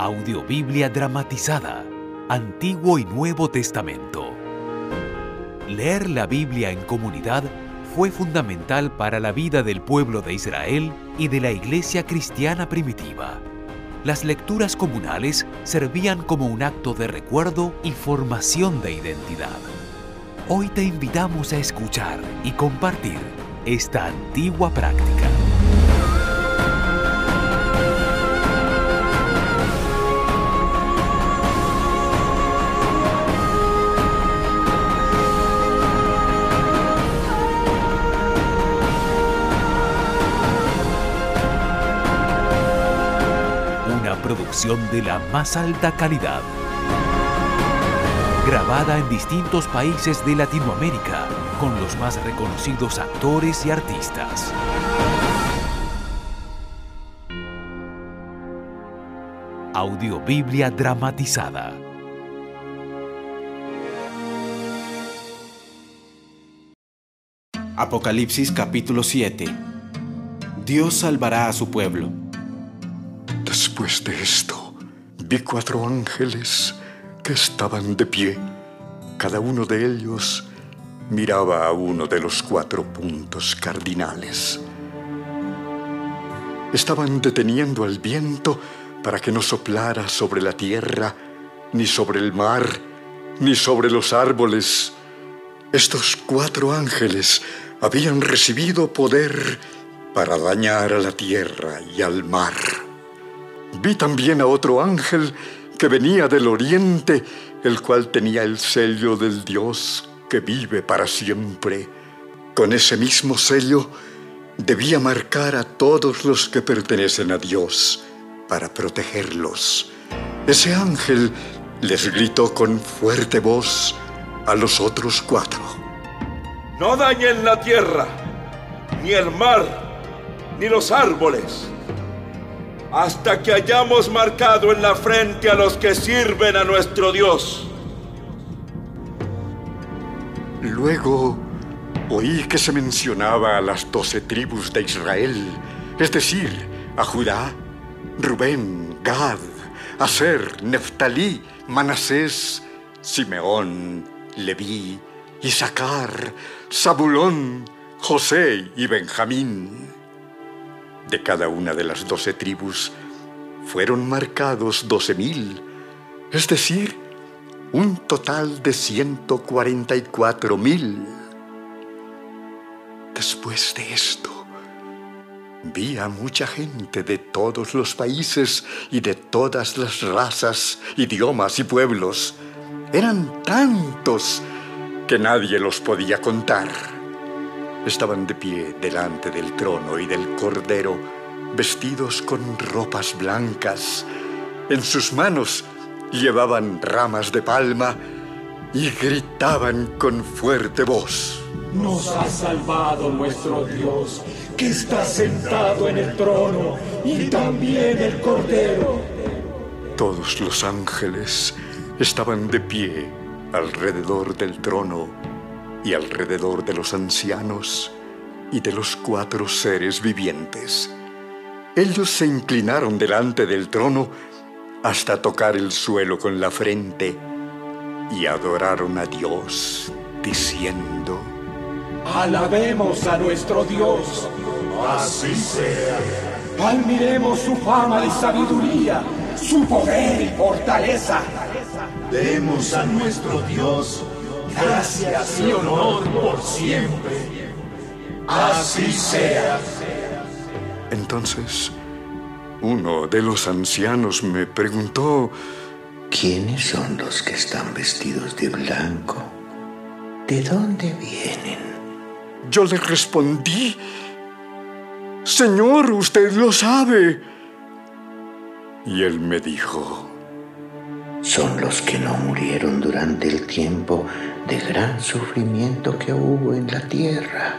Audiobiblia dramatizada, Antiguo y Nuevo Testamento. Leer la Biblia en comunidad fue fundamental para la vida del pueblo de Israel y de la iglesia cristiana primitiva. Las lecturas comunales servían como un acto de recuerdo y formación de identidad. Hoy te invitamos a escuchar y compartir esta antigua práctica. De la más alta calidad. Grabada en distintos países de Latinoamérica con los más reconocidos actores y artistas. Audiobiblia dramatizada. Apocalipsis capítulo 7. Dios salvará a su pueblo. Después de esto, vi cuatro ángeles que estaban de pie. Cada uno de ellos miraba a uno de los cuatro puntos cardinales. Estaban deteniendo al viento para que no soplara sobre la tierra, ni sobre el mar, ni sobre los árboles. Estos cuatro ángeles habían recibido poder para dañar a la tierra y al mar. Vi también a otro ángel que venía del oriente, el cual tenía el sello del Dios que vive para siempre. Con ese mismo sello debía marcar a todos los que pertenecen a Dios para protegerlos. Ese ángel les gritó con fuerte voz a los otros cuatro. No dañen la tierra, ni el mar, ni los árboles hasta que hayamos marcado en la frente a los que sirven a nuestro Dios. Luego oí que se mencionaba a las doce tribus de Israel, es decir, a Judá, Rubén, Gad, Aser, Neftalí, Manasés, Simeón, Leví, Isaacar, Zabulón, José y Benjamín. De cada una de las doce tribus fueron marcados doce mil, es decir, un total de ciento cuarenta y cuatro mil. Después de esto, vi a mucha gente de todos los países y de todas las razas, idiomas y pueblos. Eran tantos que nadie los podía contar estaban de pie delante del trono y del cordero, vestidos con ropas blancas. En sus manos llevaban ramas de palma y gritaban con fuerte voz. Nos ha salvado nuestro Dios, que está sentado en el trono, y también el cordero. Todos los ángeles estaban de pie alrededor del trono y alrededor de los ancianos y de los cuatro seres vivientes. Ellos se inclinaron delante del trono hasta tocar el suelo con la frente y adoraron a Dios, diciendo, Alabemos a nuestro Dios. Así sea. Admiremos su fama y sabiduría, su poder y fortaleza. Demos a nuestro Dios gracias y honor por siempre. Así sea. Entonces, uno de los ancianos me preguntó, ¿quiénes son los que están vestidos de blanco? ¿De dónde vienen? Yo le respondí, Señor, usted lo sabe. Y él me dijo, son los que no murieron durante el tiempo de gran sufrimiento que hubo en la tierra.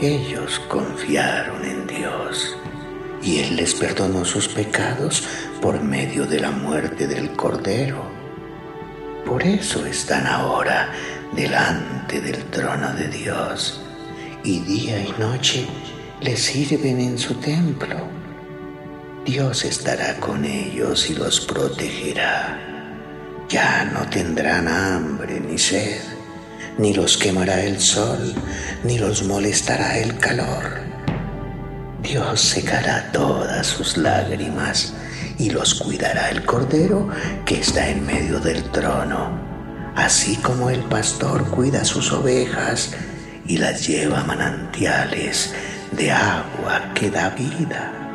Ellos confiaron en Dios y Él les perdonó sus pecados por medio de la muerte del Cordero. Por eso están ahora delante del trono de Dios y día y noche le sirven en su templo Dios estará con ellos y los protegerá. Ya no tendrán hambre ni sed, ni los quemará el sol, ni los molestará el calor. Dios secará todas sus lágrimas y los cuidará el Cordero que está en medio del trono, así como el pastor cuida sus ovejas y las lleva a manantiales de agua que da vida.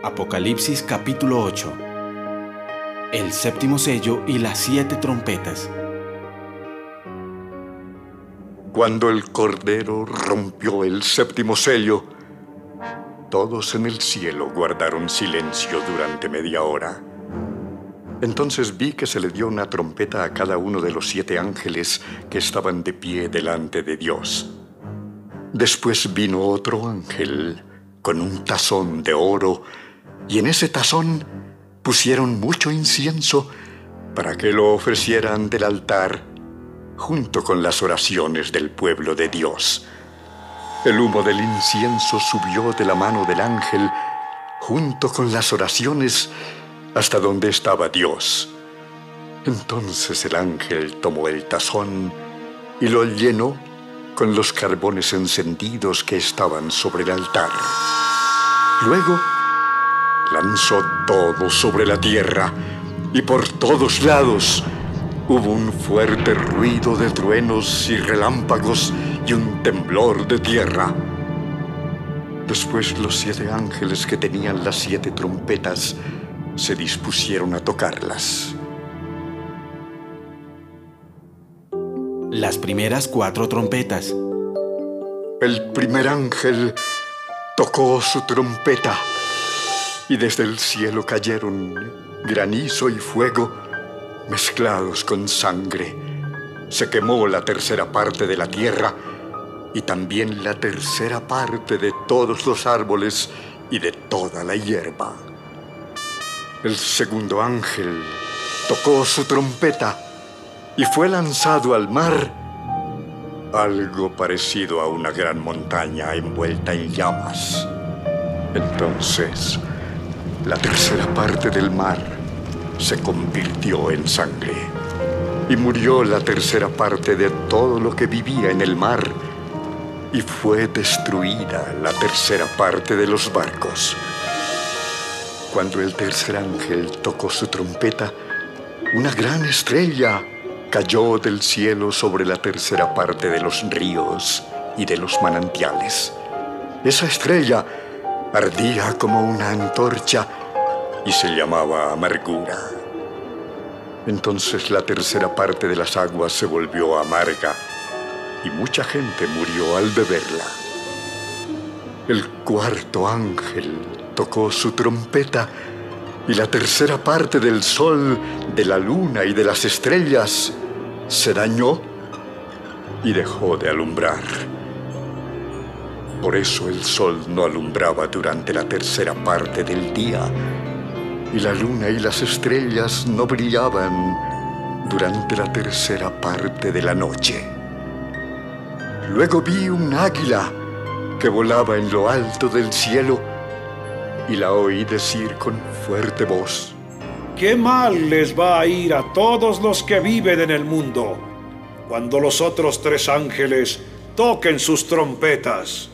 Apocalipsis capítulo 8 El séptimo sello y las siete trompetas. Cuando el Cordero rompió el séptimo sello, todos en el cielo guardaron silencio durante media hora. Entonces vi que se le dio una trompeta a cada uno de los siete ángeles que estaban de pie delante de Dios. Después vino otro ángel con un tazón de oro, y en ese tazón pusieron mucho incienso para que lo ofrecieran del altar junto con las oraciones del pueblo de Dios. El humo del incienso subió de la mano del ángel junto con las oraciones hasta donde estaba Dios. Entonces el ángel tomó el tazón y lo llenó con los carbones encendidos que estaban sobre el altar. Luego lanzó todo sobre la tierra y por todos lados hubo un fuerte ruido de truenos y relámpagos y un temblor de tierra. Después los siete ángeles que tenían las siete trompetas se dispusieron a tocarlas. Las primeras cuatro trompetas. El primer ángel tocó su trompeta y desde el cielo cayeron granizo y fuego mezclados con sangre. Se quemó la tercera parte de la tierra y también la tercera parte de todos los árboles y de toda la hierba. El segundo ángel tocó su trompeta y fue lanzado al mar algo parecido a una gran montaña envuelta en llamas. Entonces, la tercera parte del mar se convirtió en sangre y murió la tercera parte de todo lo que vivía en el mar y fue destruida la tercera parte de los barcos. Cuando el tercer ángel tocó su trompeta, una gran estrella cayó del cielo sobre la tercera parte de los ríos y de los manantiales. Esa estrella ardía como una antorcha y se llamaba amargura. Entonces la tercera parte de las aguas se volvió amarga y mucha gente murió al beberla. El cuarto ángel tocó su trompeta y la tercera parte del sol, de la luna y de las estrellas se dañó y dejó de alumbrar. Por eso el sol no alumbraba durante la tercera parte del día y la luna y las estrellas no brillaban durante la tercera parte de la noche. Luego vi un águila que volaba en lo alto del cielo y la oí decir con fuerte voz, ¿Qué mal les va a ir a todos los que viven en el mundo cuando los otros tres ángeles toquen sus trompetas?